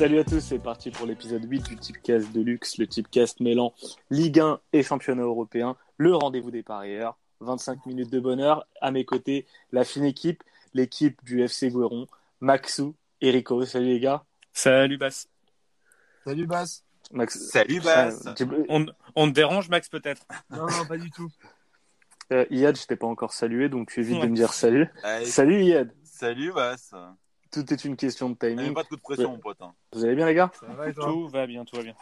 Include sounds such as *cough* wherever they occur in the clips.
Salut à tous, c'est parti pour l'épisode 8 du Tipcast de luxe, le Tipcast mêlant Ligue 1 et championnat européen, le rendez-vous des parieurs. 25 minutes de bonheur. À mes côtés, la fine équipe, l'équipe du FC Guéron, Maxou et Rico. Salut les gars. Salut Bass. Salut Bass. Max... Salut Bass. On, on, te dérange Max peut-être? Non, non, pas du tout. Euh, Iad, je t'ai pas encore salué, donc tu évites de me dire salut. Salut Iad. Salut Bass. Tout est une question de timing. pas de coup de pression, mon pote. Hein. Vous allez bien, les gars? Tout va bien, tout va bien.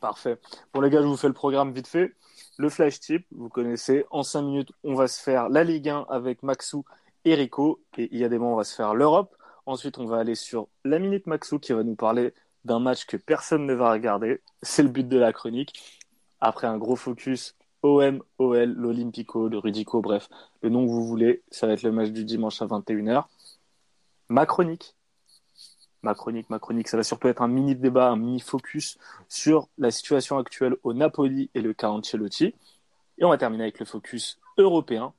Parfait. Bon, les gars, je vous fais le programme vite fait. Le flash tip, vous connaissez. En 5 minutes, on va se faire la Ligue 1 avec Maxou et Rico. Et il y a des moments, on va se faire l'Europe. Ensuite, on va aller sur la Minute Maxou qui va nous parler d'un match que personne ne va regarder. C'est le but de la chronique. Après un gros focus OM, OL, l'Olympico, le Rudico, bref, le nom que vous voulez. Ça va être le match du dimanche à 21h. Ma chronique, ma chronique, ma chronique, ça va surtout être un mini débat, un mini focus sur la situation actuelle au Napoli et le cas Ancelotti. Et on va terminer avec le focus européen,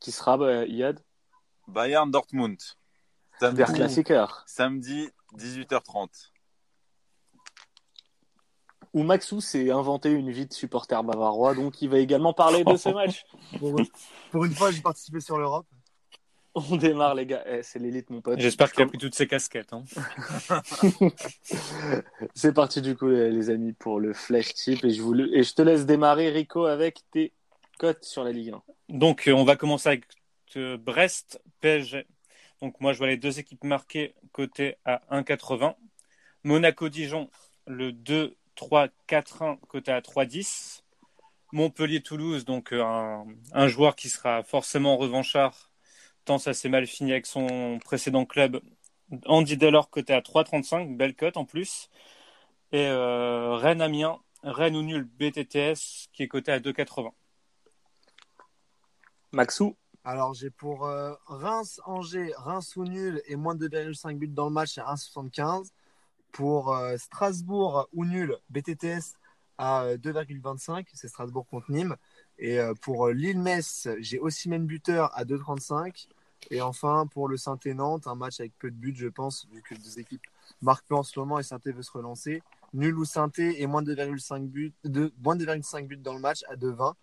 qui sera, bah, Yad Bayern Dortmund. Samedi, Klassiker. Samedi, 18h30. Où Maxou s'est inventé une vie de supporter bavarois, donc il va également parler de ce *laughs* match. Pour une fois, j'ai participé sur l'Europe. On démarre, les gars. Eh, c'est l'élite, mon pote. J'espère qu'il a pris toutes ses casquettes. Hein. *laughs* c'est parti, du coup, les amis, pour le flash tip. Et je, vous et je te laisse démarrer, Rico, avec tes cotes sur la Ligue 1. Donc, euh, on va commencer avec euh, Brest, PSG. Donc, moi, je vois les deux équipes marquées côté à 1,80. Monaco-Dijon, le 2, 3, 4, 1 côté à 3,10. Montpellier-Toulouse, donc euh, un, un joueur qui sera forcément revanchard ça s'est mal fini avec son précédent club. Andy Delors côté à 3,35, belle cote en plus. Et euh, Rennes Amiens, Rennes ou nul BTTS qui est coté à 2,80. Maxou? Alors j'ai pour euh, Reims Angers, Reims ou nul et moins de 2,5 buts dans le match à 1,75. Pour euh, Strasbourg ou nul BTTS à 2,25, c'est Strasbourg contre Nîmes. Et pour Lille-Metz, j'ai aussi même buteur à 2,35. Et enfin, pour le Saint-Nantes, un match avec peu de buts, je pense, vu que les deux équipes marquent peu en ce moment et saint veut se relancer. Nul ou saint et moins de 2,5 buts, de, moins de 2,5 buts dans le match à 2,20.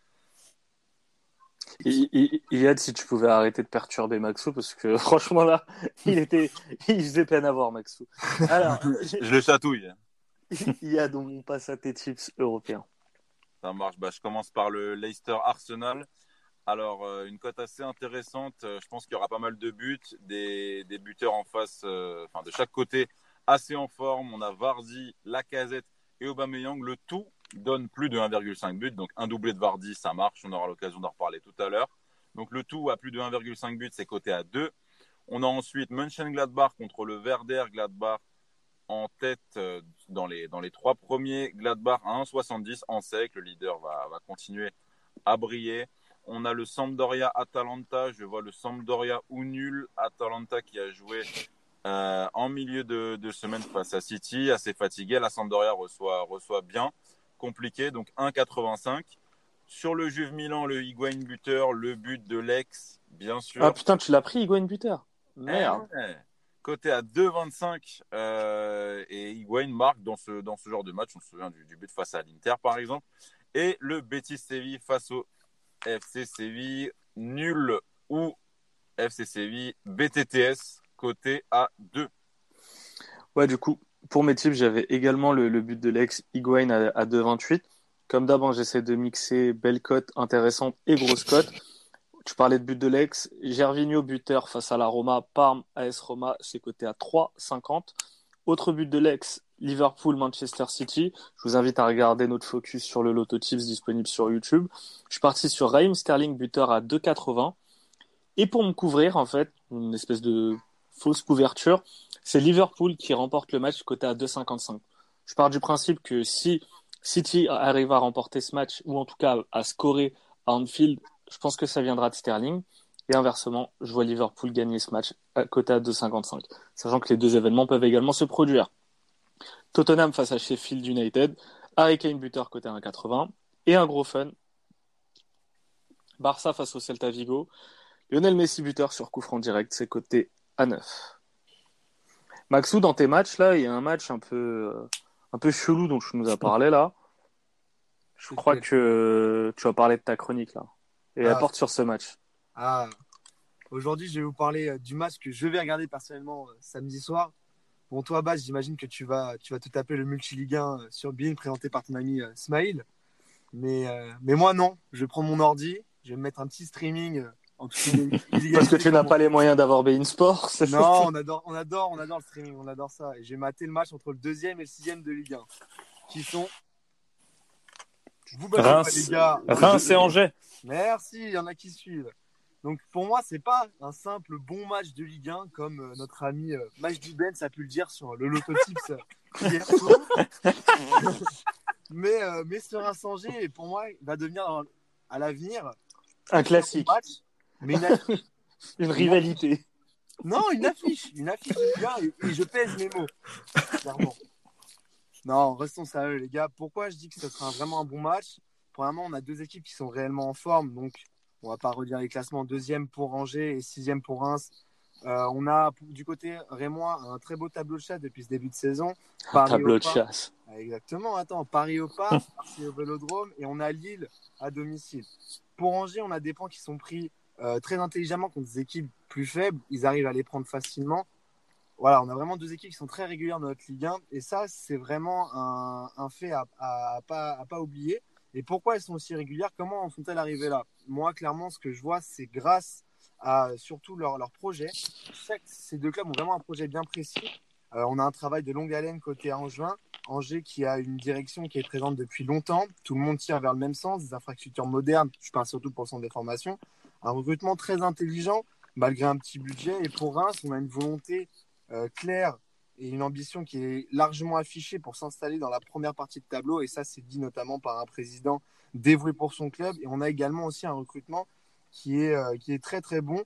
Yad, si tu pouvais arrêter de perturber Maxou, parce que *laughs* franchement là, il était, il faisait peine à voir Maxou. Alors, *laughs* je le chatouille. *laughs* Yad, on passe à tes tips européens. Ça marche. Bah, je commence par le Leicester Arsenal. Alors, euh, une cote assez intéressante. Euh, je pense qu'il y aura pas mal de buts, des, buteurs en face, euh, enfin de chaque côté, assez en forme. On a Vardy, Lacazette et Aubameyang. Le tout donne plus de 1,5 but. Donc, un doublé de Vardy, ça marche. On aura l'occasion d'en reparler tout à l'heure. Donc, le tout à plus de 1,5 but, c'est coté à 2. On a ensuite Mönchengladbach contre le Werder Gladbach en tête dans les, dans les trois premiers. Gladbach à 1,70 en sec. Le leader va, va continuer à briller. On a le Sampdoria Atalanta. Je vois le Sampdoria ou nul. Atalanta qui a joué euh, en milieu de, semaine face à City, assez fatigué. La Sampdoria reçoit, reçoit bien. Compliqué, donc 1,85. Sur le Juve Milan, le Higuain buteur, le but de l'ex, bien sûr. Ah putain, tu l'as pris, Higuain buteur? Merde. Eh Côté à 2,25 euh, et Higuain marque dans ce, dans ce genre de match. On se souvient du, du but face à l'Inter, par exemple. Et le Betis Séville face au FC Séville nul ou FC Séville BTTS côté à 2. Ouais, du coup, pour mes tips, j'avais également le, but de l'ex Higuain à, 2,28. Comme d'abord, j'essaie de mixer belle cote intéressante et grosse cote. Tu parlais de but de l'ex. Gervinho, buteur face à la Roma. Parme, AS Roma, c'est coté à 3,50. Autre but de l'ex, Liverpool, Manchester City. Je vous invite à regarder notre focus sur le Lotto Tips disponible sur YouTube. Je suis parti sur Raheem Sterling, buteur à 2,80. Et pour me couvrir, en fait, une espèce de fausse couverture, c'est Liverpool qui remporte le match côté à 2,55. Je pars du principe que si City arrive à remporter ce match, ou en tout cas à scorer à Anfield, je pense que ça viendra de Sterling. Et inversement, je vois Liverpool gagner ce match à côté à 2,55. Sachant que les deux événements peuvent également se produire. Tottenham face à Sheffield United, Harry Kane buteur côté 1,80 et un gros fun. Barça face au Celta Vigo, Lionel Messi buteur sur coup franc direct, c'est côté à 9. Maxou, dans tes matchs, là, il y a un match un peu, euh, un peu chelou dont tu nous as parlé, là. Je crois que tu vas parler de ta chronique, là. Et elle Ah. porte sur ce match. Ah, aujourd'hui, je vais vous parler euh, du match que je vais regarder personnellement euh, samedi soir. Bon, toi, Bas, j'imagine que tu vas, tu vas te taper le multi-ligue 1 euh, sur Bein présenté par ton ami euh, Smaïl. Mais, euh, mais moi, non. Je prendre mon ordi, je vais me mettre un petit streaming euh, en tout *laughs* Parce que tu n'as pas les moyens d'avoir Bein Sport. Non, on adore, on adore, on adore le streaming, on adore ça. Et j'ai maté le match entre le deuxième et le sixième de Ligue 1, qui sont. Vous battez pas, Reims. les gars. Reims et Angers. Merci, il y en a qui suivent. Donc pour moi, c'est pas un simple bon match de Ligue 1 comme euh, notre ami euh, Majdi Benz a pu le dire sur le Loto Tips euh, hier soir. *laughs* mais, euh, mais pour moi, va devenir dans- à l'avenir Un un classique. match, mais une affiche. *laughs* Une rivalité. Non, une affiche, une affiche de Ligue 1 et, et je pèse mes mots, clairement. Non, restons sérieux les gars. Pourquoi je dis que ce sera vraiment un bon match? Premièrement, on a deux équipes qui sont réellement en forme, donc on va pas redire les classements. Deuxième pour Angers et sixième pour Reims. Euh, on a du côté rémois un très beau tableau de chat depuis ce début de saison. Paris Tableau au de chasse. Ah, Exactement, attends, Paris au parc, *laughs* Marseille au Vélodrome et on a Lille à domicile. Pour Angers, on a des points qui sont pris euh, très intelligemment contre des équipes plus faibles. Ils arrivent à les prendre facilement. Voilà, on a vraiment deux équipes qui sont très régulières dans notre Ligue 1 et ça, c'est vraiment un, un fait à, à, à pas, à pas oublier. Et pourquoi elles sont aussi régulières? Comment en sont-elles arrivées là? Moi, clairement, ce que je vois, c'est grâce à surtout leur, leur projet. Chaque, ces deux clubs ont vraiment un projet bien précis. Euh, on a un travail de longue haleine côté Angevin. Angers qui a une direction qui est présente depuis longtemps. Tout le monde tire vers le même sens, des infrastructures modernes. Je parle surtout pour son déformation. Un recrutement très intelligent, malgré un petit budget. Et pour Reims, on a une volonté euh, claire et une ambition qui est largement affichée pour s'installer dans la première partie de tableau. Et ça, c'est dit notamment par un président dévoué pour son club. Et on a également aussi un recrutement qui est, euh, qui est très très bon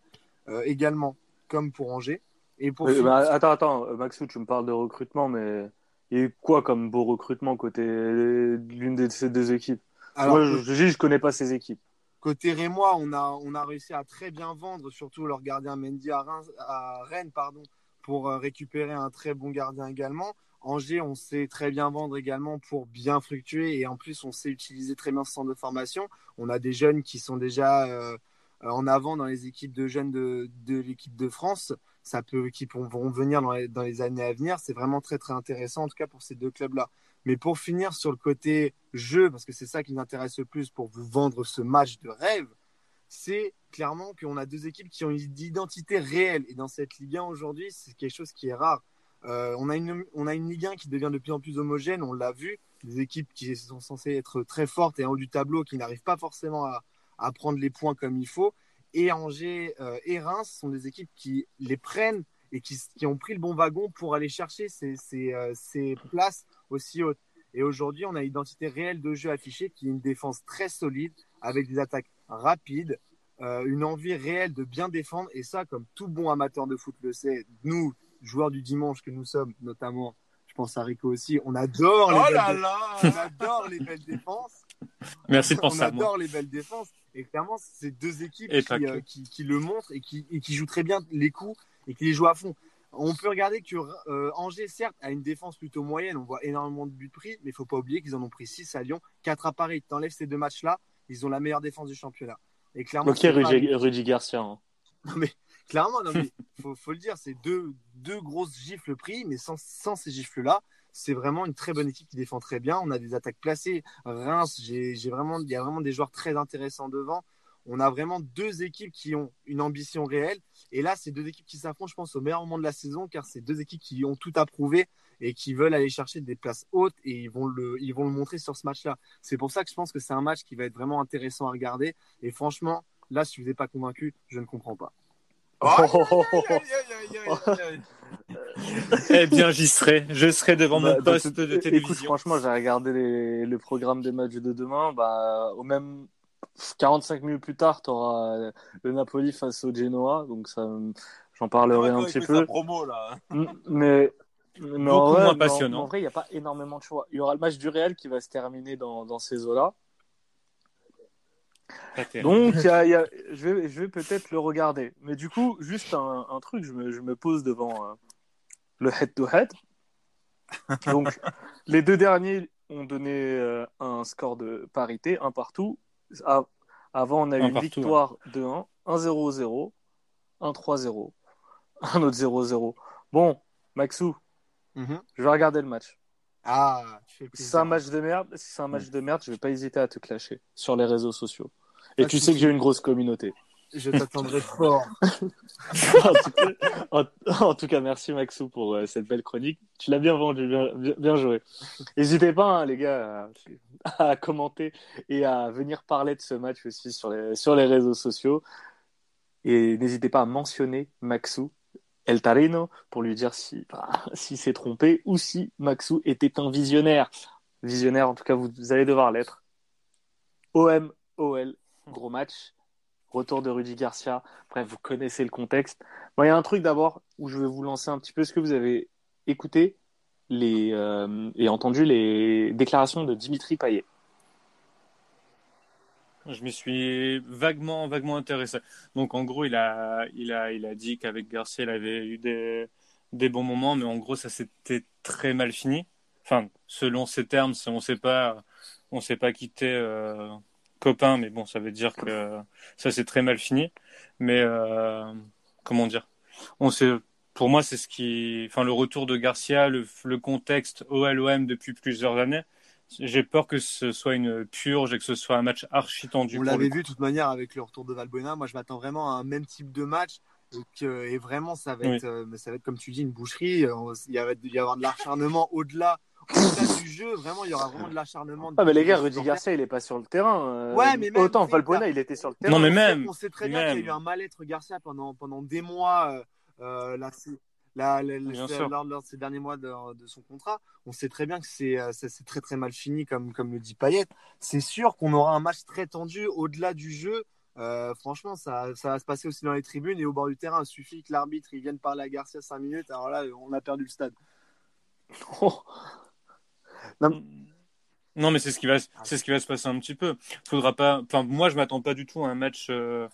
euh, également, comme pour Angers. Et pour Euh, bah, attends, attends, Maxou, tu me parles de recrutement, mais il y a eu quoi comme beau recrutement côté l'une de ces deux équipes? Alors, Moi, je, je, je connais pas ces équipes. Côté Rémois, on a, on a réussi à très bien vendre, surtout leur gardien Mendy à, Reims, à Rennes pardon, pour euh, récupérer un très bon gardien également. Angers, on sait très bien vendre également pour bien fluctuer et en plus, on sait utiliser très bien ce centre de formation. On a des jeunes qui sont déjà euh, en avant dans les équipes de jeunes de, l'équipe de France. Ça peut, qui vont venir dans les, dans les années à venir. C'est vraiment très très intéressant en tout cas pour ces deux clubs-là. Mais pour finir sur le côté jeu, parce que c'est ça qui nous intéresse le plus pour vous vendre ce match de rêve, c'est clairement qu'on a deux équipes qui ont une identité réelle. Et dans cette Ligue 1 aujourd'hui, c'est quelque chose qui est rare. Euh, on, a une, on a une Ligue 1 qui devient de plus en plus homogène, on l'a vu. Des équipes qui sont censées être très fortes et en haut du tableau, qui n'arrivent pas forcément à, prendre les points comme il faut. Et Angers euh, et Reims sont des équipes qui les prennent et qui, qui ont pris le bon wagon pour aller chercher ces, euh, ces places aussi hautes. Et aujourd'hui, on a une identité réelle de jeu affichée qui est une défense très solide avec des attaques rapides, euh, une envie réelle de bien défendre. Et ça, comme tout bon amateur de foot le sait, nous, joueurs du dimanche que nous sommes, notamment, je pense à Rico aussi, on adore les, Oh belles, là dé- là *laughs* on adore les belles défenses. Merci de on penser à moi. adore les belles défenses. Et clairement, c'est deux équipes qui, euh, qui, qui le montrent et qui, et qui jouent très bien les coups et qui les jouent à fond. On peut regarder que euh, Angers, certes, a une défense plutôt moyenne. On voit énormément de buts pris, mais il faut pas oublier qu'ils en ont pris 6 à Lyon, 4 à Paris. Tu enlèves ces deux matchs-là, ils ont la meilleure défense du championnat. Et clairement, Ok, Rudy, Rudy Garcia. hein. non, mais clairement, non, mais faut, faut le dire, c'est deux, deux grosses gifles pris, mais sans, sans ces gifles-là, c'est vraiment une très bonne équipe qui défend très bien. On a des attaques placées. Reims, j'ai j'ai vraiment, il y a vraiment des joueurs très intéressants devant. On a vraiment deux équipes qui ont une ambition réelle. Et là, c'est deux équipes qui s'affrontent, je pense, au meilleur moment de la saison, car c'est deux équipes qui ont tout approuvé et qui veulent aller chercher des places hautes et ils vont le, ils vont le montrer sur ce match-là. C'est pour ça que je pense que c'est un match qui va être vraiment intéressant à regarder. Et franchement, là, si vous n'êtes pas convaincu, je ne comprends pas. Aïe, Oh, oh, oh, aïe, aïe, aïe, aïe, aïe. Eh bien, j'y serai. Je serai devant mon Bah, poste de écoute, télévision. franchement, j'ai regardé les, le programme des matchs de demain. Bah, au même 45 minutes plus tard, tu auras le Napoli face au Genoa. Donc, ça, j'en parlerai un Ouais, petit peu. promo là. Mais, mais en Beaucoup vrai, moins en- passionnant. mais En, vrai, il n'y a pas énormément de choix. Il y aura le match du Real qui va se terminer dans, dans ces eaux-là. Donc, y a- y a- je vais, je vais peut-être le regarder. Mais du coup, juste un, un truc, je me, je me pose devant, euh, le head-to-head. *laughs* Donc, les deux derniers ont donné euh, un score de parité, un partout. A- Avant, on a eu Un une partout, victoire 2-1, 1-0-0, 1-3-0, un autre 0-0. Bon, Maxou, Mhm. je vais regarder le match. Ah, Si c'est un match de merde, si c'est un match de merde, je vais pas hésiter à te clasher sur les réseaux sociaux. Et Pas tu sais que j'ai une grosse communauté. Je t'attendrai *laughs* fort. en, tout cas, en- en tout cas, merci Maxou pour euh, cette belle chronique. Tu l'as bien vendu, bien, bien- bien joué. N'hésitez pas, hein, les gars, à, à commenter et à venir parler de ce match aussi sur les, sur les réseaux sociaux. Et n'hésitez pas à mentionner Maxou El Tarino pour lui dire si, *laughs* s'est trompé ou si Maxou était un visionnaire. Visionnaire, en tout cas, vous, allez devoir l'être. OM, OL, gros match. Retour de Rudy Garcia. Bref, vous connaissez le contexte. Bon, il y a un truc d'abord où je vais vous lancer un petit peu. Est-ce que vous avez écouté euh, et entendu les déclarations de Dimitri Payet Je m'y suis vaguement, vaguement intéressé. Donc, en gros, il a, il a, il a dit qu'avec Garcia, il avait eu des, des bons moments, mais en gros, ça s'était très mal fini. Enfin, selon ses termes, on ne sait pas, on s'est pas quitté euh, copain, mais bon, ça veut dire que ça s'est très mal fini. Mais euh, comment dire? On pour moi, c'est ce qui, enfin, le retour de Garcia, le contexte OLOM depuis plusieurs années. J'ai peur que ce soit une purge et que ce soit un match archi tendu. On l'avait vu de toute manière avec le retour de Valbuena. Moi, je m'attends vraiment à un même type de match. Et, que- et vraiment, ça va, Oui. être, euh, ça va être, comme tu dis, une boucherie. Euh, Il va y avoir de l'acharnement *laughs* au-delà du jeu. Vraiment, il y aura vraiment de l'acharnement. Ah, mais les gars, Rudy. Garcia, il est pas sur le terrain. euh, Ouais, mais même, Autant Valbuena, il était sur le terrain. Non, mais on sait- même, On sait très bien qu'il y a eu un mal-être Garcia pendant, pendant des mois. euh, euh, là, là, là, lors, lors de ces derniers mois de, de son contrat, on sait très bien que c'est euh, très très mal fini, comme, comme le dit Payet. C'est sûr qu'on aura un match très tendu au-delà du jeu. Euh, franchement, ça, ça va se passer aussi dans les tribunes et au bord du terrain. Il suffit que l'arbitre il vienne parler à Garcia 5 minutes. Alors là, on a perdu le stade. *laughs* Oh. Non, mais c'est ce qui va, c'est ce qui va se passer un petit peu. Faudra pas. Enfin, moi, je m'attends pas du tout à un match euh,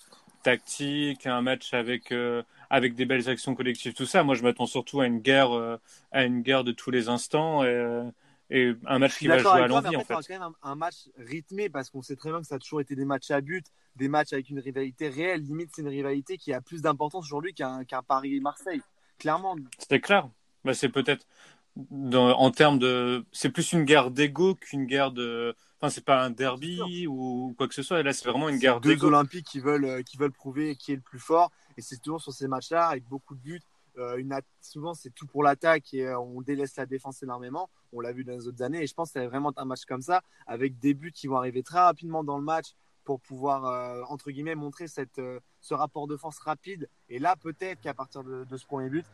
tactique, à un match avec euh, avec des belles actions collectives, tout ça. Moi, je m'attends surtout à une guerre, euh, à une guerre de tous les instants et, euh, et un match qui va jouer à l'envie, en fait, quand même un, un match rythmé parce qu'on sait très bien que ça a toujours été des matchs à but, des matchs avec une rivalité réelle. Limite, c'est une rivalité qui a plus d'importance aujourd'hui qu'un qu'un Paris-Marseille. Clairement, C'était clair. Bah, c'est peut-être en termes de, c'est plus une guerre d'ego qu'une guerre de. Enfin, c'est pas un derby ou quoi que ce soit. Et là, c'est vraiment une guerre deux d'ego. Olympiques qui veulent, euh, qui veulent prouver qui est le plus fort. Et c'est toujours sur ces matchs-là, avec beaucoup de buts. Euh, une souvent, c'est tout pour l'attaque et euh, on délaisse la défense énormément. On l'a vu dans les autres années. Et je pense que c'est vraiment un match comme ça, avec des buts qui vont arriver très rapidement dans le match pour pouvoir, euh, entre guillemets, montrer cette, ce rapport de force rapide. Et là, peut-être qu'à partir de, de ce premier but,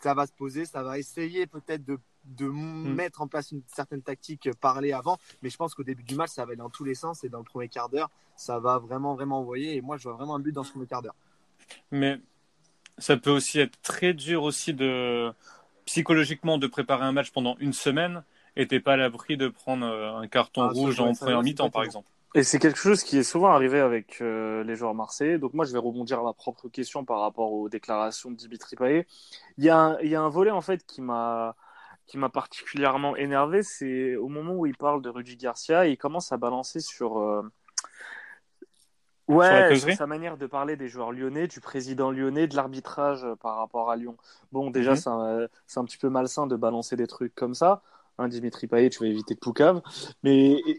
ça va se poser, ça va essayer peut-être de, de mettre en place une certaine tactique parlée avant. Mais je pense qu'au début du match, ça va aller dans tous les sens. Et dans le premier quart d'heure, ça va vraiment, vraiment envoyer. Et moi, je vois vraiment un but dans ce premier quart d'heure. Mais ça peut aussi être très dur aussi de psychologiquement de préparer un match pendant une semaine et t'es pas à l'abri de prendre euh, un carton Ah, rouge en première mi-temps, par exemple. Et c'est quelque chose qui est souvent arrivé avec euh, les joueurs marseillais. Donc moi, je vais rebondir à ma propre question par rapport aux déclarations de Dimitri Payet. Il y a un, il y a un volet en fait qui m'a qui m'a particulièrement énervé, c'est au moment où il parle de Rudy Garcia, il commence à balancer sur euh, ouais, sur sa manière de parler des joueurs lyonnais, du président lyonnais, de l'arbitrage euh, par rapport à Lyon. Bon, déjà, Mhm. c'est un, c'est un petit peu malsain de balancer des trucs comme ça. Hein, Dimitri Payet, tu vas éviter de Poucave. Mais et,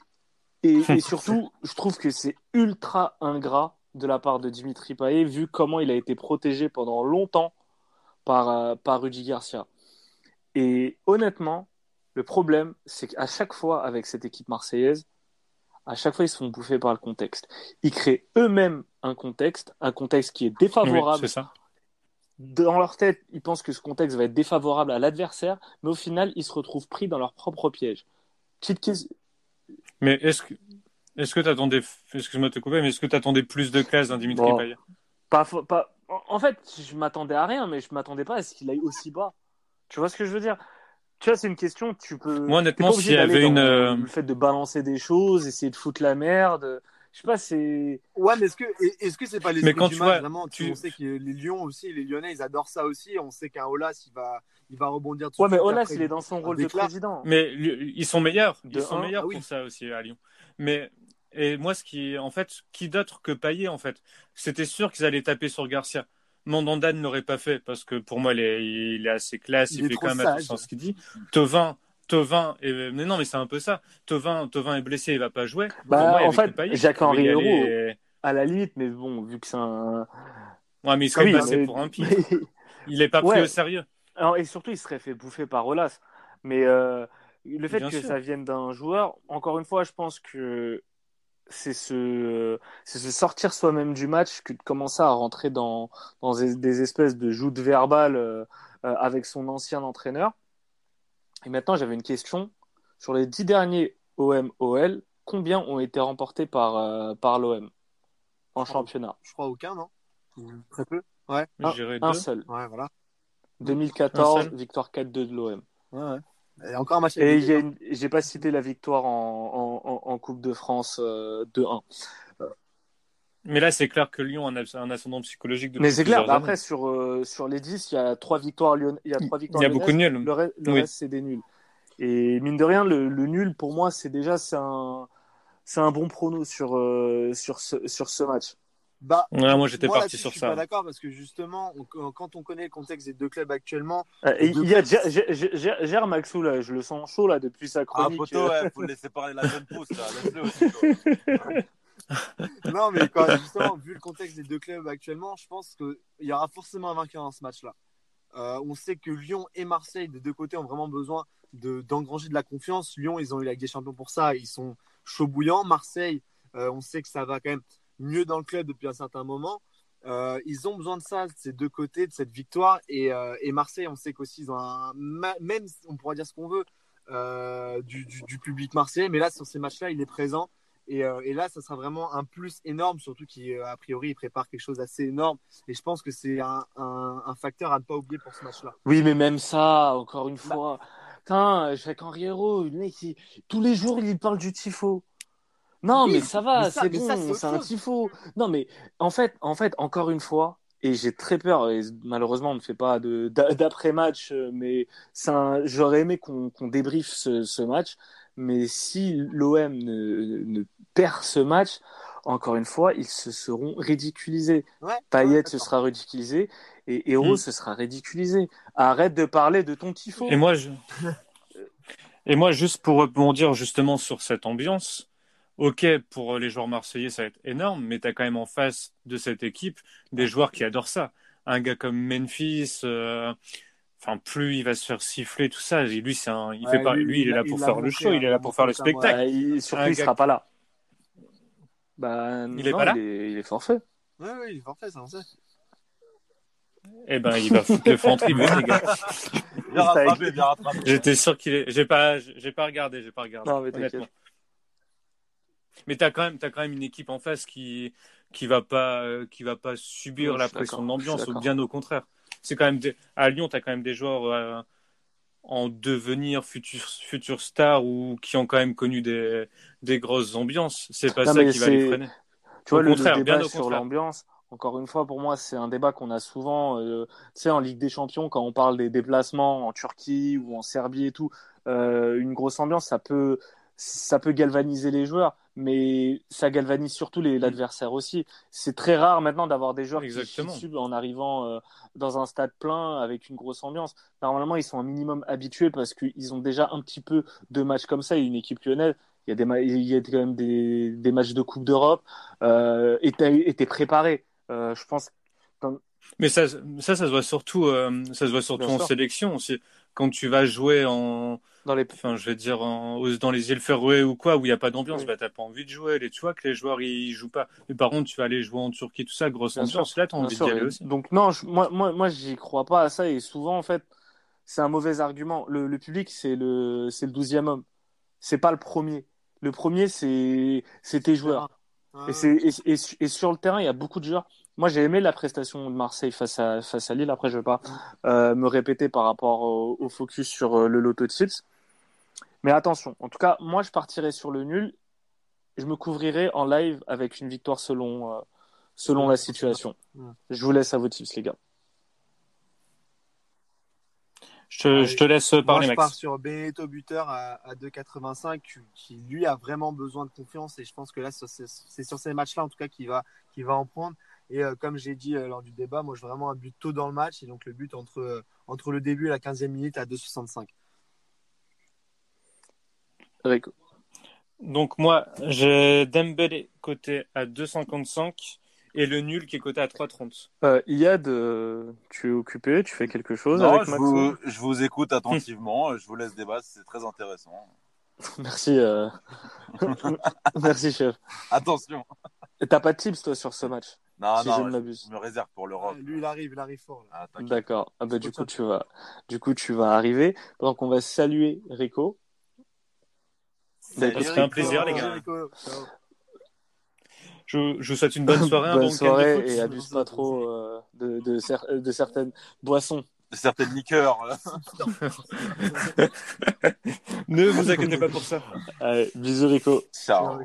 et- et *laughs* surtout, je trouve que c'est ultra ingrat de la part de Dimitri Payet, vu comment il a été protégé pendant longtemps par, euh, par Rudy Garcia. Et honnêtement, le problème, c'est qu'à chaque fois, avec cette équipe marseillaise, à chaque fois, ils se font bouffer par le contexte. Ils créent eux-mêmes un contexte, un contexte qui est Oui, défavorable c'est ça. dans leur tête, ils pensent que ce contexte va être défavorable à l'adversaire, mais au final, ils se retrouvent pris dans leur propre piège. Petite question. Mais est-ce que est-ce que t'attendais, excuse-moi de te couper, mais est-ce que t'attendais plus de classe d'un Dimitri Bon. Payet? Pas, fo- pas... En en fait, je m'attendais à rien, mais je m'attendais pas à ce qu'il aille aussi bas. Tu vois ce que je veux dire? Tu vois, c'est une question, tu peux. Moi, honnêtement, s'il y avait une, euh, Le fait de balancer des choses, essayer de foutre la merde. je sais pas, c'est. Ouais, mais est-ce que est-ce que c'est pas les Mais quand du tu match vois, vraiment tu- On sait que les Lions aussi, les Lyonnais, ils adorent ça aussi. On sait qu'un Olas, il va, il va rebondir dessus. Ouais, mais Olas, Après, il est dans son rôle de président. Mais ils sont meilleurs. De Ils sont un, meilleurs ah oui. pour ça aussi à Lyon. Mais et moi, ce qui, en fait, qui d'autre que Payet, en fait, c'était sûr qu'ils allaient taper sur Garcia. Mandanda ne l'aurait pas fait parce que pour moi, il est, il est assez classe, il, Il fait quand même attention à ce qu'il dit. Tovin, Tovin, est... mais non, mais c'est un peu ça. Tovin, Tovin est blessé, il va pas jouer. Bah, moi, en fait, Jacques-Henri Hérault, aller- À la limite, mais bon, vu que c'est un. Ouais, mais il serait Oui, passé mais- pour un pire. Il est pas pris Ouais. au sérieux. Alors, et surtout, il serait fait bouffer par Olas. Mais euh, le fait Bien que sûr. ça vienne d'un joueur, encore une fois, je pense que c'est se, c'est se sortir soi-même du match que de commencer à rentrer dans, dans des, espèces de joutes verbales euh, euh, avec son ancien entraîneur. Et maintenant, j'avais une question. Sur les dix derniers OM-OL, combien ont été remportés par, euh, par l'OM en championnat? Je crois aucun, non? Très peu. Ouais. Un- Un seul. Ouais, voilà. 2014, Un seul. victoire 4-2 de l'OM. Ouais, ouais. Et encore un match. Et j'ai pas cité la victoire en, en, en- Coupe de France euh, 2-1. Mais là, c'est clair que Lyon a un as- un ascendant psychologique depuis Mais c'est clair, plusieurs après sur, euh, sur les 10, il y a trois victoires Lyon... il y a trois victoires Il y a beaucoup de nuls. Le, Oui. reste, c'est des nuls. Et mine de rien, le, le nul, pour moi, c'est déjà c'est un, un bon prono sur, euh, sur, ce, sur ce match. Bah, Ouais, moi, j'étais parti sur Je suis ça. pas d'accord parce que justement, on- quand on connaît le contexte des deux clubs actuellement, Euh, il y a clubs. Ger Maxou, là, je le sens chaud là, depuis sa Ah, chronique. poteau, euh. ouais, faut le laisser parler la jeune pousse, là. Laisse-le aussi, toi. *laughs* non, mais quand, justement, vu le contexte des deux clubs actuellement, je pense qu'il y aura forcément un vainqueur dans ce match-là. Euh, on sait que Lyon et Marseille, des deux côtés, ont vraiment besoin de- d'engranger de la confiance. Lyon, ils ont eu la Ligue des Champions pour ça, ils sont chauds bouillants. Marseille, euh, on sait que ça va quand même mieux dans le club depuis un certain moment. Euh, ils ont besoin de ça, de ces deux côtés, de cette victoire. Et, euh, et Marseille, on sait qu'aussi, ils ont un. ma- Même, on pourra dire ce qu'on veut euh, du, du- du public marseillais, mais là, sur ces matchs-là, il est présent. Et, euh, et là, ça sera vraiment un plus énorme, surtout qu'a priori, il prépare quelque chose d'assez énorme. Et je pense que c'est un, un- un facteur à ne pas oublier pour ce match-là. Oui, mais même ça, encore une Bah. fois. Putain, Jacques Henri Hérault, le mec, il- tous les jours, il parle du tifo. Non, Oui, mais ça va, c'est bon, ça, c'est un tifo. Non, mais en fait, en fait, encore une fois, et j'ai très peur, et malheureusement, on ne fait pas d'après-match, euh, mais c'est un- j'aurais aimé qu'on qu'on débriefe ce, ce match. Mais si l'OM ne, ne perd ce match, encore une fois, ils se seront ridiculisés. Ouais, Payet ouais, se sera ridiculisé et Héros Mm. se sera ridiculisé. Arrête de parler de ton tifo. Et moi, je... *laughs* Et moi, juste pour rebondir justement sur cette ambiance, ok, pour les joueurs marseillais, ça va être énorme, mais tu as quand même en face de cette équipe des joueurs qui adorent ça. Un gars comme Memphis, euh, enfin, plus il va se faire siffler, tout ça. Et lui, c'est un... il Ouais, fait pas... lui, lui, il est là pour faire le show, hein, il est là pour faire le moi. spectacle. Bah, il- surtout, Un il sera pas là. Bah, Il est non, pas là il est, il est forfait. Ouais, ouais, il est forfait, on sait. Eh ben, il va foutre le fond les gars. Bien rattrapé, bien rattrapé. J'étais sûr qu'il est. J'ai pas, j'ai pas regardé, j'ai pas regardé. Non, mais t'inquiète. honnêtement. Mais quand même, t'as quand même une équipe en face qui, qui va pas, qui va pas subir la pression de l'ambiance, bien au contraire. C'est quand même des- à Lyon, t'as quand même des joueurs euh, en devenir futurs futurs stars ou qui ont quand même connu des, des grosses ambiances. C'est pas Non, ça qui va les freiner. Tu vois, Au le, le contraire, bien débat au sur l'ambiance, encore une fois, pour moi, c'est un débat qu'on a souvent, euh, tu sais, en Ligue des Champions, quand on parle des déplacements en Turquie ou en Serbie et tout, euh, une grosse ambiance, ça peut, ça peut galvaniser les joueurs, mais ça galvanise surtout les- l'adversaire aussi. C'est très rare maintenant d'avoir des joueurs Exactement. qui subent en arrivant euh, dans un stade plein avec une grosse ambiance. Normalement, ils sont un minimum habitués parce qu'ils ont déjà un petit peu de matchs comme ça. Et une équipe lyonnaise, il y a, des, ma- il y a quand même des, des matchs de Coupe d'Europe euh, et t'as- et t'es préparé. Euh, je pense. Mais ça, ça, ça se voit surtout, euh, ça se voit surtout Bien en sûr. sélection. Quand tu vas jouer en, Dans les... enfin, je vais dire en- dans les îles Féroé ou quoi, où il n'y a pas d'ambiance, Oui. bah, t'as pas envie de jouer. Les, tu vois que les joueurs ils jouent pas. Mais par contre, tu vas aller jouer en Turquie, tout ça, grosse Bien ambiance. Là, t'as envie d'y aller et aussi. Donc non, je- moi, moi, moi, j'y crois pas à ça et souvent en fait, c'est un mauvais argument. Le, le public, c'est le, c'est le douzième homme. C'est pas le premier. Le premier, c'est, c'est tes joueurs. Ah, Et, c'est, et, et, et sur le terrain, il y a beaucoup de joueurs. Moi, j'ai aimé la prestation de Marseille face à, face à Lille. Après, je vais pas euh, me répéter par rapport au, au focus sur euh, le Lotto Chips. Mais attention, en tout cas, moi, je partirais sur le nul. je me couvrirai en live avec une victoire selon, euh, selon la situation. Ouais. Je vous laisse à vos tips, les gars. Je te, je te laisse Moi, parler, je pars sur Benedetto buteur à, à 2,85 qui, qui, lui a vraiment besoin de confiance et je pense que là c'est sur ces matchs-là en tout cas qu'il va, qu'il va en prendre. Et euh, comme j'ai dit euh, lors du débat, moi je veux vraiment un but tôt dans le match et donc le but entre, euh, entre le début et la 15e minute à 2,65. Rico. Donc moi, j'ai Dembélé côté à 2,55 et le nul qui est coté à 3,30. Euh, Iyad, euh, tu es occupé, tu fais quelque chose Non, avec je vous, je vous écoute attentivement. je vous laisse débattre, c'est très intéressant. *laughs* Merci. euh, *laughs* Merci, chef. Attention. T'as pas de tips, toi, sur ce match Non, Si je ne non, je, m'abuse. je me réserve pour l'Europe. lui il arrive, il arrive fort. Ah. D'accord. Ah bah, du coup, tu vas, du coup, tu vas arriver. Pendant qu'on va saluer Rico. Serait un plaisir, les gars. Je, je vous souhaite une bonne soirée, un Bonne soirée foot. et abuse pas trop euh, de, de, cer- de certaines boissons. De certaines liqueurs. *laughs* ne vous inquiétez pas pour ça. Allez, bisous Rico. Ciao.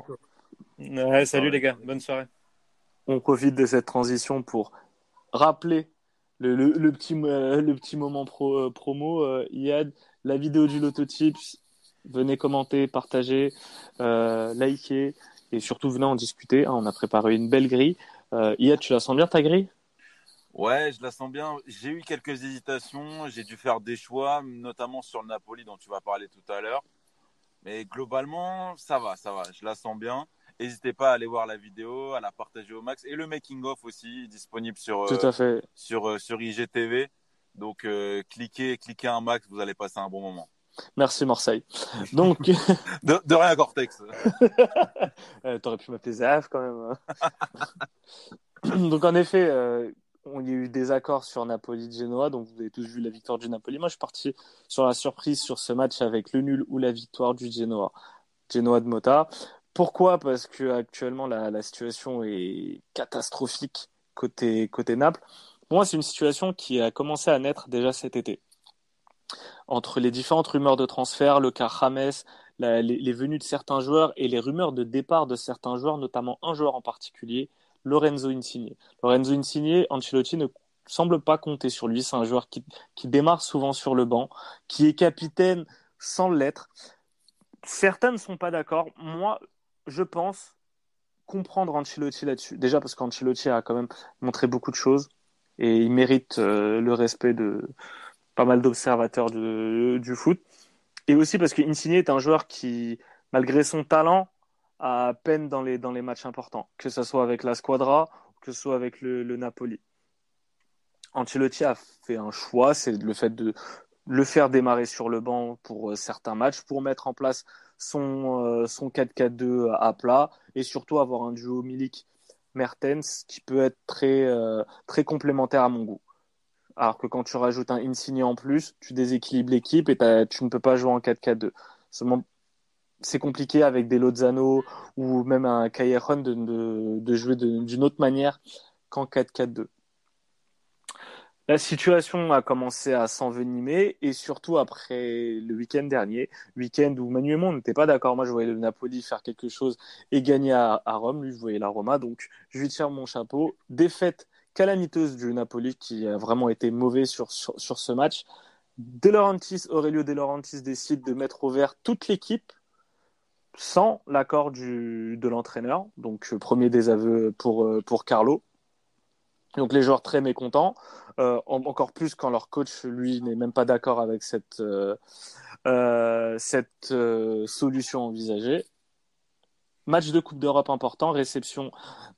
Ouais, salut les gars, bonne soirée. On profite de cette transition pour rappeler le, le, le petit, euh, le petit moment pro, euh, promo. Euh, Iyad, la vidéo du Loto Tips. Venez commenter, partager, euh, liker et surtout venez en discuter. hein. on a préparé une belle grille. Euh, tu la sens bien ta grille? Ouais, je la sens bien. J'ai eu quelques hésitations. J'ai dû faire des choix, notamment sur le Napoli dont tu vas parler tout à l'heure. Mais globalement, ça va, ça va. Je la sens bien. N'hésitez pas à aller voir la vidéo, à la partager au max. Et le making-of aussi, disponible sur, euh, Tout à fait. sur, euh, sur IGTV. Donc, euh, cliquez, cliquez un max, vous allez passer un bon moment. Merci Marseille. Donc, *laughs* *laughs* De, de rien, Cortex. Euh, T'aurais pu m'appeler Zaf quand même. hein. *coughs* donc en effet, euh, on y a eu des accords sur Napoli-Genoa, donc vous avez tous vu la victoire du Napoli. Moi, je suis parti sur la surprise sur ce match avec le nul ou la victoire du Genoa. Genoa de Mota. Pourquoi? Parce que actuellement la, la situation est catastrophique côté, côté Naples. Pour moi, c'est une situation qui a commencé à naître déjà cet été. Entre les différentes rumeurs de transfert, le cas James, les venues de certains joueurs et les rumeurs de départ de certains joueurs, notamment un joueur en particulier, Lorenzo Insigne. Lorenzo Insigne, Ancelotti ne semble pas compter sur lui. C'est un joueur qui, qui démarre souvent sur le banc, qui est capitaine sans l'être. Certains ne sont pas d'accord. Moi, je pense comprendre Ancelotti là-dessus. Déjà parce qu'Ancelotti a quand même montré beaucoup de choses et il mérite euh, le respect de pas mal d'observateurs du, foot. Et aussi parce que Insigne est un joueur qui, malgré son talent, a peine dans les, dans les matchs importants, que ce soit avec la Squadra que ce soit avec le, le Napoli. Ancelotti a fait un choix, c'est le fait de le faire démarrer sur le banc pour euh, certains matchs, pour mettre en place son, euh, son 4-4-2 à plat et surtout avoir un duo Milik-Mertens qui peut être très, euh, très complémentaire à mon goût. Alors que quand tu rajoutes un Insigne en plus, tu déséquilibres l'équipe et tu ne peux pas jouer en 4-4-2. Seulement, c'est compliqué avec des Lozano ou même un Callejon de, de, jouer d'une autre manière qu'en 4-4-2. La situation a commencé à s'envenimer et surtout après le week-end dernier, week-end où Manu et n'était pas d'accord. Moi je voyais le Napoli faire quelque chose et gagner à, à Rome, lui je voyais la Roma, donc je lui tire mon chapeau. Défaite calamiteuse du Napoli qui a vraiment été mauvais sur, ce match. De Aurelio De Laurentiis décide de mettre au vert toute l'équipe sans l'accord de l'entraîneur. Donc, euh, premier désaveu pour, euh, pour Carlo. Donc, les joueurs très mécontents. Euh, en- encore plus quand leur coach, lui, n'est même pas d'accord avec cette, solution envisagée. Match de Coupe d'Europe important, réception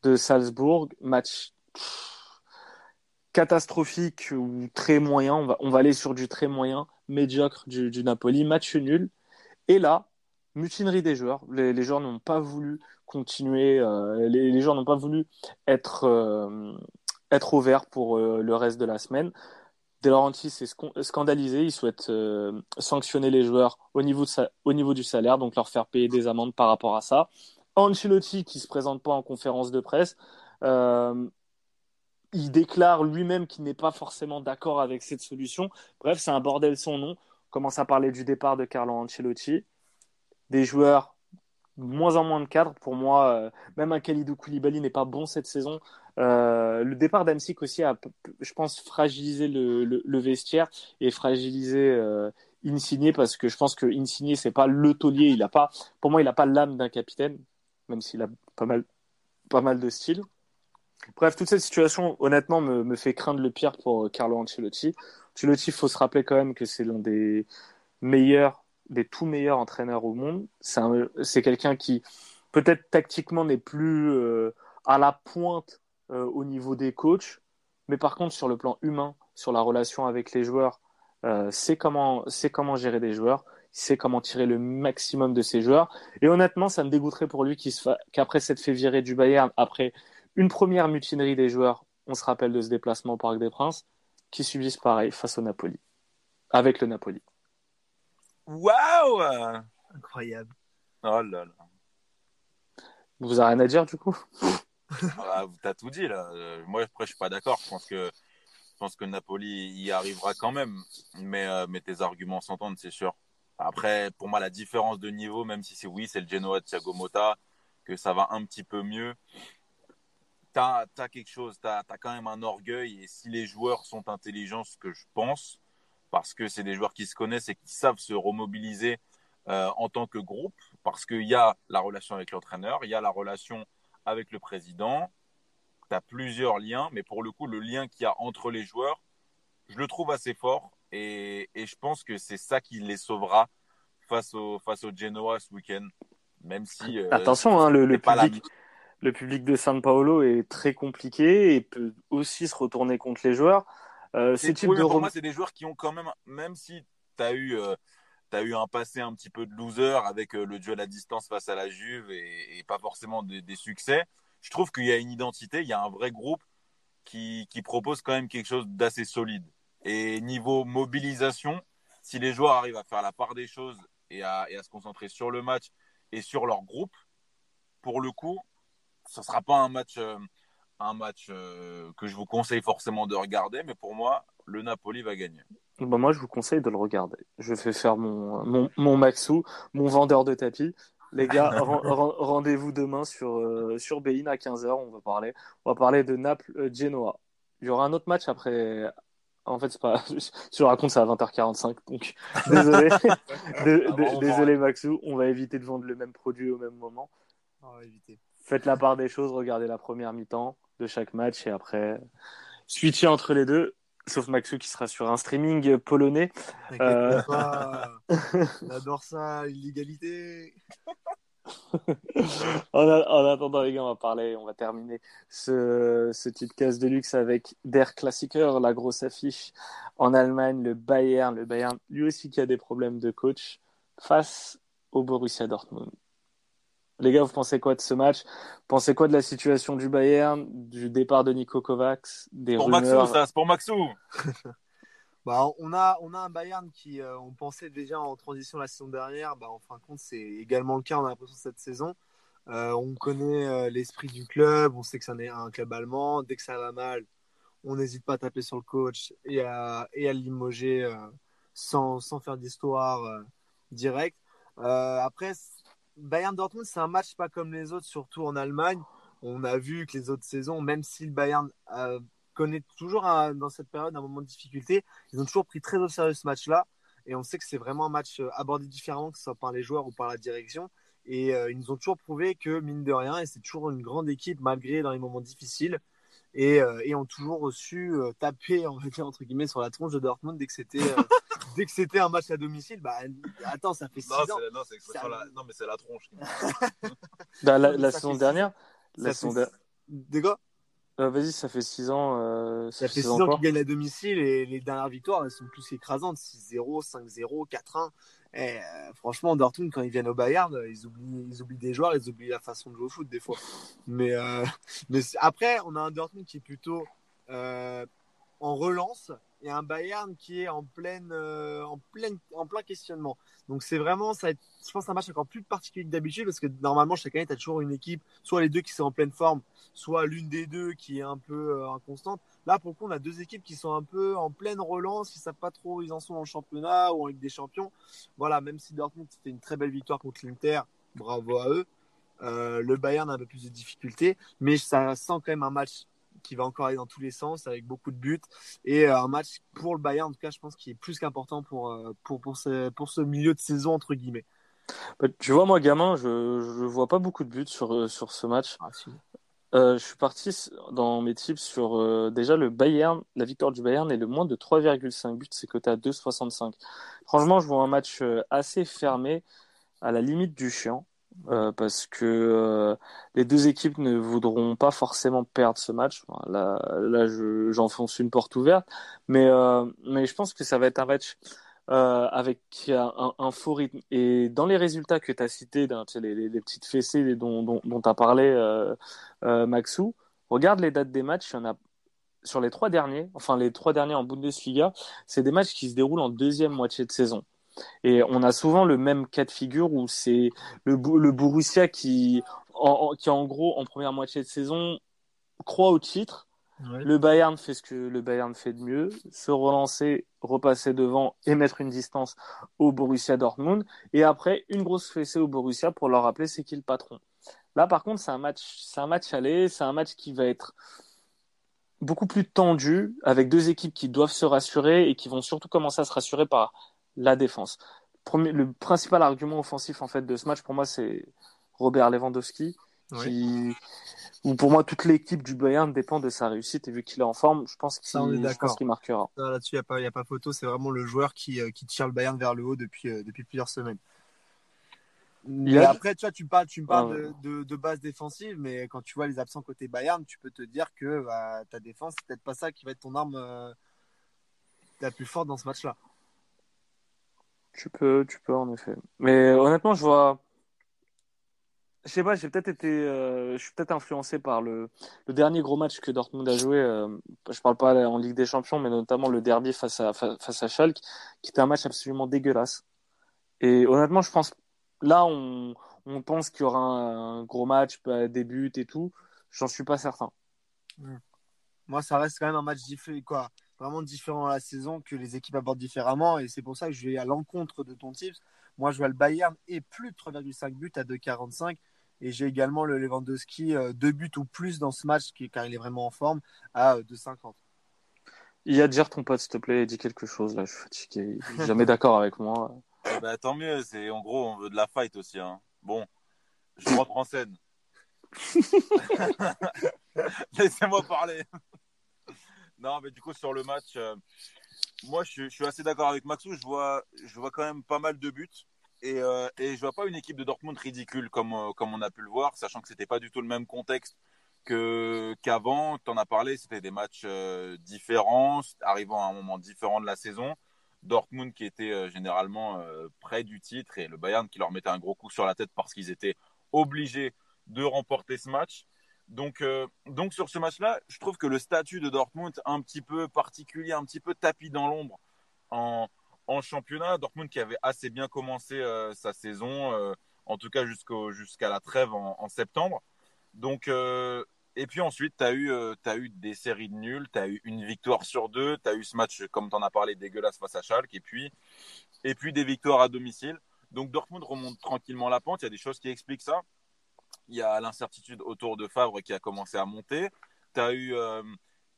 de Salzbourg, match catastrophique ou très moyen. On va, on va aller sur du très moyen, médiocre du, du Napoli, match nul. Et là, mutinerie des joueurs. Les, les joueurs n'ont pas voulu continuer, euh, les, les joueurs n'ont pas voulu être, euh, être au vert pour euh, le reste de la semaine. De Laurentiis est sc- scandalisé, il souhaite euh, sanctionner les joueurs au niveau, au niveau du salaire, donc leur faire payer des amendes par rapport à ça. Ancelotti qui se présente pas en conférence de presse, il déclare lui-même qu'il n'est pas forcément d'accord avec cette solution. Bref, c'est un bordel sans nom. On commence à parler du départ de Carlo Ancelotti, des joueurs moins en moins de cadres. Pour moi, euh, même un Khalidou Koulibaly n'est pas bon cette saison. Euh, le départ d'Amsic aussi a, je pense, fragilisé le, le, vestiaire et fragilisé euh, Insigné parce que je pense que Insigné, c'est pas le taulier. Il a pas, pour moi, il n'a pas l'âme d'un capitaine, même s'il a pas mal, pas mal de style. Bref, toute cette situation, honnêtement, me, me fait craindre le pire pour Carlo Ancelotti. Ancelotti, il faut se rappeler quand même que c'est l'un des meilleurs des tout meilleurs entraîneurs au monde. C'est quelqu'un qui, peut-être tactiquement, n'est plus euh, à la pointe euh, au niveau des coachs, mais par contre, sur le plan humain, sur la relation avec les joueurs, euh, c'est comment, comment gérer des joueurs, c'est comment tirer le maximum de ses joueurs. Et honnêtement, ça me dégoûterait pour lui qu'après s'être fait virer du Bayern, après une première mutinerie des joueurs, on se rappelle de ce déplacement au Parc des Princes, qui subissent pareil face au Napoli, avec le Napoli. Waouh Incroyable. Oh là là. Vous avez rien à dire du coup? Ah, T'as tout dit là. Euh, moi après je suis pas d'accord. Je pense que je pense que Napoli y arrivera quand même. Mais, euh, mais tes arguments s'entendent, c'est sûr. Après, pour moi, la différence de niveau, même si c'est oui, c'est le Genoa de Thiago Motta, que ça va un petit peu mieux. T'as as quelque chose, t'as as quand même un orgueil. Et si les joueurs sont intelligents, ce que je pense, parce que c'est des joueurs qui se connaissent et qui savent se remobiliser euh, en tant que groupe, parce qu'il y a la relation avec l'entraîneur, il y a la relation avec le président, tu as plusieurs liens, mais pour le coup, le lien qu'il y a entre les joueurs, je le trouve assez fort et, et je pense que c'est ça qui les sauvera face au, face au Genoa ce week-end. Même si. Euh, Attention, hein, le, le, public, le public de San Paolo est très compliqué et peut aussi se retourner contre les joueurs. Euh, pour moi, c'est des joueurs qui ont quand même, même si tu as eu, euh, as eu un passé un petit peu de loser avec euh, le duel à distance face à la Juve et, pas forcément des, succès, je trouve qu'il y a une identité, il y a un vrai groupe qui, qui propose quand même quelque chose d'assez solide. Et niveau mobilisation, si les joueurs arrivent à faire la part des choses et à, et à se concentrer sur le match et sur leur groupe, pour le coup, ce ne sera pas un match un match euh, que je vous conseille forcément de regarder, mais pour moi, le Napoli va gagner. Bah moi, je vous conseille de le regarder. Je vais faire mon, mon, mon Maxou, mon vendeur de tapis. Les gars, *laughs* rendez-vous demain sur, euh, sur Bein à 15h. On va parler, on va parler de Naples-Genoa. Euh, Il y aura un autre match après. En fait, c'est pas. *laughs* Je raconte ça à 20h45, donc *laughs* désolé. désolé, Maxou. On va éviter de vendre le même produit au même moment. On va éviter. Faites la part des choses, regardez la première mi-temps de chaque match et après switcher entre les deux. Sauf Maxou qui sera sur un streaming polonais. Euh... *laughs* On adore ça, l'illégalité. *laughs* en, attendant, les gars, on va parler, on va terminer ce, ce type casse de luxe avec Der Klassiker, la grosse affiche en Allemagne, le Bayern. Le Bayern, lui aussi, qui a des problèmes de coach face au Borussia Dortmund. Les gars, vous pensez quoi de ce match? Pensez quoi de la situation du Bayern, du départ de Nico Kovacs, des pour rumeurs Maxou, ça, c'est pour Maxou. *laughs* bah, on a on a un Bayern qui, euh, on pensait déjà en transition la saison dernière. Bah, en fin de compte, c'est également le cas. On a l'impression cette saison. Euh, on connaît euh, l'esprit du club. On sait que c'est un, club allemand. Dès que ça va mal, on n'hésite pas à taper sur le coach et à et à le limoger sans sans faire d'histoire directe. après Bayern Dortmund, c'est un match pas comme les autres, surtout en Allemagne. On a vu que les autres saisons, même si le Bayern euh, connaît toujours dans cette période un moment de difficulté, ils ont toujours pris très au sérieux ce match-là. Et on sait que c'est vraiment un match euh, abordé différemment, que ce soit par les joueurs ou par la direction. Et euh, ils nous ont toujours prouvé que, mine de rien, et c'est toujours une grande équipe malgré dans les moments difficiles, et, et ont toujours su taper, on va dire, entre guillemets, sur la tronche de Dortmund dès que c'était *laughs* dès que c'était un match à domicile, bah attends, ça fait 6 ans. non, la... non, mais c'est la tronche. *laughs* Bah, la, saison dernière, la saison Des gars? Euh, Vas-y, ça fait 6 ans. Euh, ça, fait 6 ans, qu'ils gagnent à domicile et les dernières victoires, elles sont plus écrasantes 6-0, 5-0, 4-1. Et, franchement, Dortmund, quand ils viennent au Bayern, ils oublient, ils oublient des joueurs, ils oublient la façon de jouer au foot des fois. Mais, euh, *laughs* mais après, on a un Dortmund qui est plutôt en relance et un Bayern qui est en pleine, euh, en pleine, en plein questionnement. Donc c'est vraiment, ça je pense, un match encore plus particulier que d'habitude parce que normalement chaque année tu as toujours une équipe, soit les deux qui sont en pleine forme, soit l'une des deux qui est un peu euh, inconstante. Là pour le coup on a deux équipes qui sont un peu en pleine relance, ils savent pas trop où ils en sont en championnat ou en Ligue des Champions. Voilà, même si Dortmund c'était une très belle victoire contre l'Inter, bravo à eux. Euh, le Bayern a un peu plus de difficultés, mais ça sent quand même un match qui va encore aller dans tous les sens avec beaucoup de buts et euh, un match pour le Bayern en tout cas je pense qui est plus qu'important pour, euh, pour, pour, ce, pour ce milieu de saison entre guillemets. Bah, tu vois moi gamin je je vois pas beaucoup de buts sur sur ce match. Ah, si. Euh, je suis parti dans mes tips sur euh, déjà le Bayern, la victoire du Bayern et le moins de 3,5 buts, c'est coté à 2,65. Franchement, je vois un match euh, assez fermé, à la limite du chiant, euh, parce que euh, les deux équipes ne voudront pas forcément perdre ce match. Là, là, je- j'enfonce une porte ouverte, mais mais je pense que ça va être un match euh, avec un, un, faux rythme. Et dans les résultats que tu as cités, les, petites fessées dont, tu as parlé, euh, euh, Maxou, regarde les dates des matchs. Sur les trois derniers, enfin les trois derniers en Bundesliga, c'est des matchs qui se déroulent en deuxième moitié de saison. Et on a souvent le même cas de figure où c'est le, Bo- le Borussia qui, en, en- qui en gros en première moitié de saison croit au titre Ouais. le Bayern fait ce que le Bayern fait de mieux, se relancer, repasser devant et mettre une distance au Borussia Dortmund. Et après, une grosse fessée au Borussia pour leur rappeler c'est qui le patron. Là, par contre, c'est un match, c'est un match aller, c'est un match qui va être beaucoup plus tendu, avec deux équipes qui doivent se rassurer et qui vont surtout commencer à se rassurer par la défense. Premier, le principal argument offensif en fait de ce match pour moi, c'est Robert Lewandowski, qui, où pour moi toute l'équipe du Bayern dépend de sa réussite et vu qu'il est en forme, je pense qu'il, qu'il marquera. Là-dessus, il n'y a, pas- y a pas photo. C'est vraiment le joueur qui, euh, qui tire le Bayern vers le haut depuis, euh, depuis plusieurs semaines. A- après, tu vois, tu me parles, tu me parles ouais. de, de, de base défensive, mais quand tu vois les absents côté Bayern, tu peux te dire que bah, ta défense, c'est peut-être pas ça qui va être ton arme euh, la plus forte dans ce match-là. Tu peux, tu peux en effet. Mais honnêtement, je vois. Je sais pas, j'ai peut-être été, euh, je suis peut-être influencé par le, dernier gros match que Dortmund a joué. euh, je parle pas en Ligue des Champions, mais notamment le derby face à fa- face à Schalke, qui était un match absolument dégueulasse. Et honnêtement, je pense là, on, pense qu'il y aura un, gros match, bah, des buts et tout. J'en suis pas certain. Moi, ça reste quand même un match différent, quoi, vraiment différent à la saison que les équipes abordent différemment. Et c'est pour ça que je vais à l'encontre de ton tips. Moi, je vois le Bayern et plus de 3,5 buts à 2,45. Et j'ai également le Lewandowski, euh, deux buts ou plus dans ce match, qui, car il est vraiment en forme, à euh, 2,50. Il y a dire ton pote, s'il te plaît, dis quelque chose. Là, je suis fatigué. Il est jamais *laughs* d'accord avec moi. Eh ben, tant mieux, c'est en gros on veut de la fight aussi. Hein. Bon, je rentre en scène. *laughs* *laughs* Laissez-moi parler. Non, mais du coup sur le match, euh, moi je, suis- assez d'accord avec Maxou. Je vois, je vois quand même pas mal de buts et, euh, et je vois pas une équipe de Dortmund ridicule comme euh, comme on a pu le voir, sachant que c'était pas du tout le même contexte qu'avant. T'en as parlé, c'était des matchs euh, différents, arrivant à un moment différent de la saison. Dortmund qui était généralement près du titre et le Bayern qui leur mettait un gros coup sur la tête parce qu'ils étaient obligés de remporter ce match. Donc, euh, donc sur ce match-là, je trouve que le statut de Dortmund un petit peu particulier, un petit peu tapis dans l'ombre en, championnat. Dortmund qui avait assez bien commencé euh, sa saison, euh, en tout cas jusqu'à la trêve en, septembre. Donc, et puis ensuite, tu as, eu, t'as eu des séries de nuls, tu as eu une victoire sur deux, tu as eu ce match, comme tu en as parlé, dégueulasse face à Schalke, et puis, et puis des victoires à domicile. Donc Dortmund remonte tranquillement la pente, il y a des choses qui expliquent ça. Il y a l'incertitude autour de Favre qui a commencé à monter. Tu as eu, euh,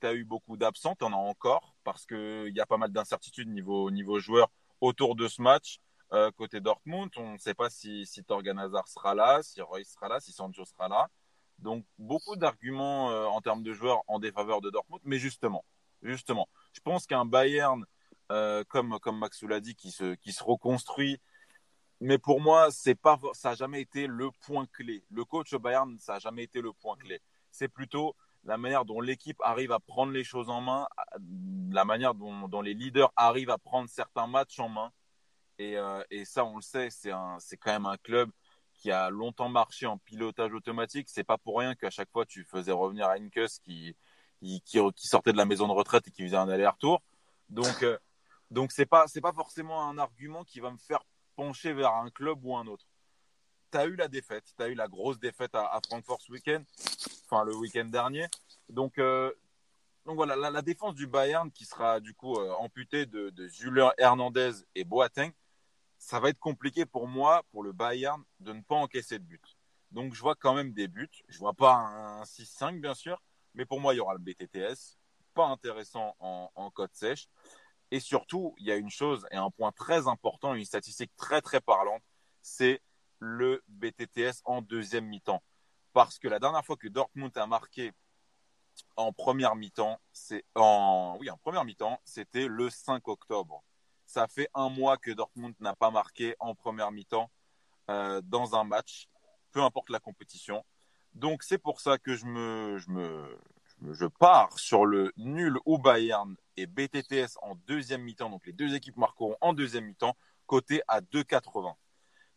eu beaucoup d'absents, tu en as encore, parce qu'il y a pas mal d'incertitudes niveau, niveau joueur autour de ce match. Euh, côté Dortmund, on ne sait pas si, si Torgan sera là, si Roy sera là, si Sancho sera là. Donc beaucoup d'arguments euh, en termes de joueurs en défaveur de Dortmund, mais justement, justement, je pense qu'un Bayern comme comme Maxou l'a dit qui se qui se reconstruit, mais pour moi c'est pas ça a jamais été le point clé. Le coach Bayern ça a jamais été le point clé. C'est plutôt la manière dont l'équipe arrive à prendre les choses en main, la manière dont, les leaders arrivent à prendre certains matchs en main. Et, euh, ça, on le sait, c'est quand même un club qui a longtemps marché en pilotage automatique. C'est pas pour rien qu'à chaque fois tu faisais revenir Heinkes qui, qui, sortait de la maison de retraite et qui faisait un aller-retour. Donc, euh, donc c'est pas, pas forcément un argument qui va me faire pencher vers un club ou un autre. Tu as eu la défaite, tu as eu la grosse défaite à, Francfort ce week-end, enfin le week-end dernier. Donc, euh, donc voilà, la, défense du Bayern qui sera du coup euh, amputée de, de Hernandez et Boateng, ça va être compliqué pour moi, pour le Bayern, de ne pas encaisser de but. Donc, je vois quand même des buts. Je vois pas un 6-5, bien sûr, mais pour moi, il y aura le BTTS. Pas intéressant en, en cote sèche. Et surtout, il y a une chose et un point très important, une statistique très très parlante, c'est le BTTS en deuxième mi-temps. Parce que la dernière fois que Dortmund a marqué en première mi-temps, c'était le 5 octobre. Ça fait un mois que Dortmund n'a pas marqué en première mi-temps euh, dans un match, peu importe la compétition. Donc c'est pour ça que je je pars sur le nul au Bayern et BTTS en deuxième mi-temps. Donc les deux équipes marqueront en deuxième mi-temps, côté à 2,80.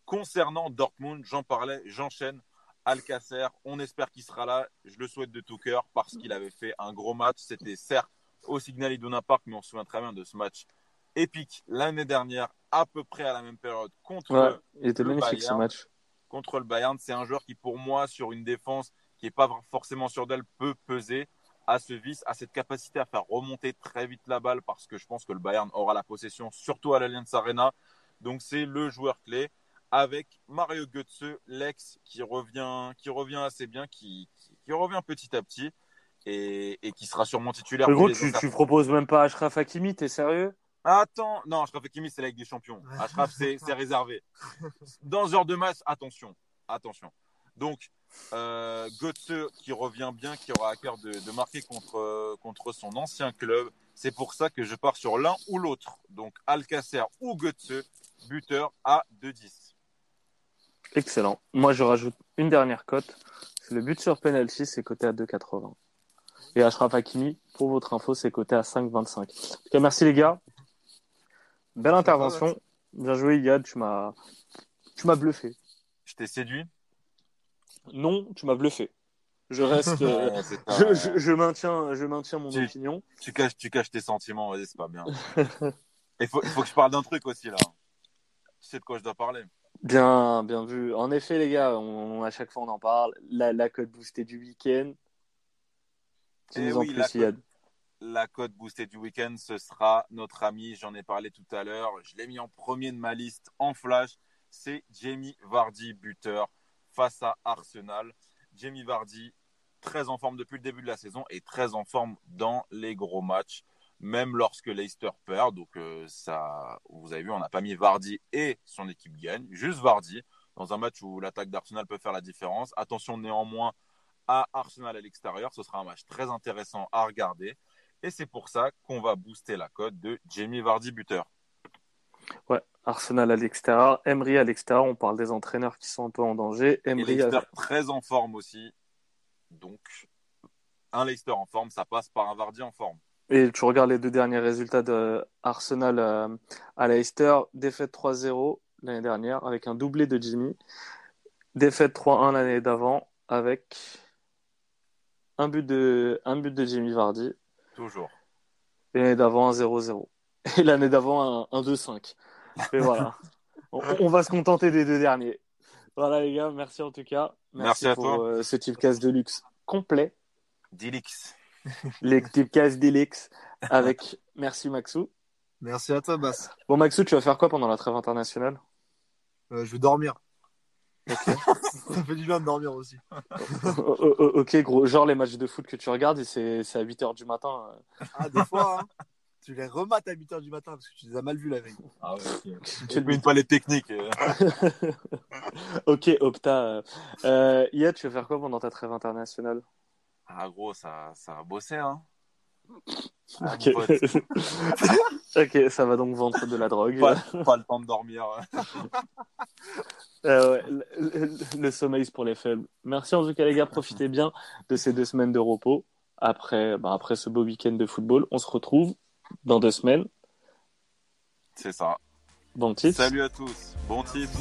Concernant Dortmund, j'en parlais, j'enchaîne. Alcacer, on espère qu'il sera là. Je le souhaite de tout cœur parce qu'il avait fait un gros match. C'était certes au Signal Iduna Park, mais on se souvient très bien de ce match épique l'année dernière, à peu près à la même période contre il était le magnifique ce match. Contre le Bayern, c'est un joueur qui, pour moi, sur une défense qui n'est pas forcément sur d'elle, peut peser à ce vice, à cette capacité à faire remonter très vite la balle parce que je pense que le Bayern aura la possession, surtout à l'Allianz Arena. Donc c'est le joueur clé avec Mario Götze, l'ex, qui revient, qui revient assez bien, qui, qui, revient petit à petit et, et, qui sera sûrement titulaire. Mais gros, tu, tu proposes même pas Ashraf Hakimi, t'es sérieux? Attends, non, Ashraf Hakimi, c'est la Ligue des Champions. Ashraf, c'est réservé. *laughs* Dans ce genre de match, attention, attention. Donc, euh, Götze qui revient bien, qui aura à cœur de, de marquer contre, contre son ancien club. C'est pour ça que je pars sur l'un ou l'autre. Donc, Alcacer ou Götze, buteur à 2-10. Excellent. Moi, je rajoute une dernière cote. Le but sur penalty, c'est coté à 2,80. Et Ashraf Hakimi, pour votre info, c'est coté à 5,25. En tout cas, merci les gars. Belle intervention. Bien joué, Yad. Tu m'as, tu m'as bluffé. Je t'ai séduit Non, tu m'as bluffé. Je reste, *laughs* euh, je, je, je, maintiens, je maintiens mon tu, opinion. Tu caches, tu caches tes sentiments. Vas-y, c'est pas bien. *laughs* Il faut, faut que je parle d'un truc aussi là. Tu sais de quoi je dois parler. Bien, bien vu. En effet, les gars, on, à chaque fois on en parle. La, la code boostée du week-end. Et oui, plus, la, la code boostée du week-end, ce sera notre ami, j'en ai parlé tout à l'heure. Je l'ai mis en premier de ma liste en flash. C'est Jamie Vardy, buteur face à Arsenal. Jamie Vardy, très en forme depuis le début de la saison et très en forme dans les gros matchs même lorsque Leicester perd. Donc euh, ça, vous avez vu, on n'a pas mis Vardy et son équipe gagne, juste Vardy dans un match où l'attaque d'Arsenal peut faire la différence. Attention néanmoins à Arsenal à l'extérieur, ce sera un match très intéressant à regarder. Et c'est pour ça qu'on va booster la cote de Jamie Vardy buteur. Ouais, Arsenal à l'extérieur, Emery à l'extérieur, on parle des entraîneurs qui sont un peu en danger. Emery Leicester très en forme aussi. Donc, un Leicester en forme, ça passe par un Vardy en forme. Et tu regardes les deux derniers résultats de Arsenal euh, à Leicester, défaite 3-0 l'année dernière avec un doublé de Jimmy, défaite 3-1 l'année d'avant avec un but de un but de Jimmy Vardy. Toujours. Et l'année d'avant un 0-0. Et l'année d'avant un, 2-5. Et voilà. on, va se contenter des deux derniers. Voilà les gars, merci en tout cas. Merci, à pour toi. Euh, ce type de luxe complet. Dilix *laughs* les types casse d'Elix avec *laughs* merci Maxou. Merci à toi Bass. Bon Maxou, tu vas faire quoi pendant la trêve internationale? Euh, Je vais dormir. Okay. *laughs* Ça fait du bien de dormir aussi. ok gros, genre les matchs de foot que tu regardes et c'est à 8h du matin. Euh. Ah des fois, hein. Tu les remates à 8h du matin parce que tu les as mal vus la veille. Ah ouais, okay. *laughs* tu ne pas les techniques. Euh. *laughs* ok Opta. Euh, Ia, tu vas faire quoi pendant ta trêve internationale? Ah gros, ça, ça a bossé, hein. Ah, ok. *laughs* ok, ça va donc vendre de la drogue. Pas, pas le temps de dormir. euh, ouais, le, le, sommeil, c'est pour les faibles. Merci en tout cas, les gars. Profitez bien de ces deux semaines de repos. Après, bah, après ce beau week-end de football, on se retrouve dans deux semaines. C'est ça. Bon titre. Salut à tous. Bon titre.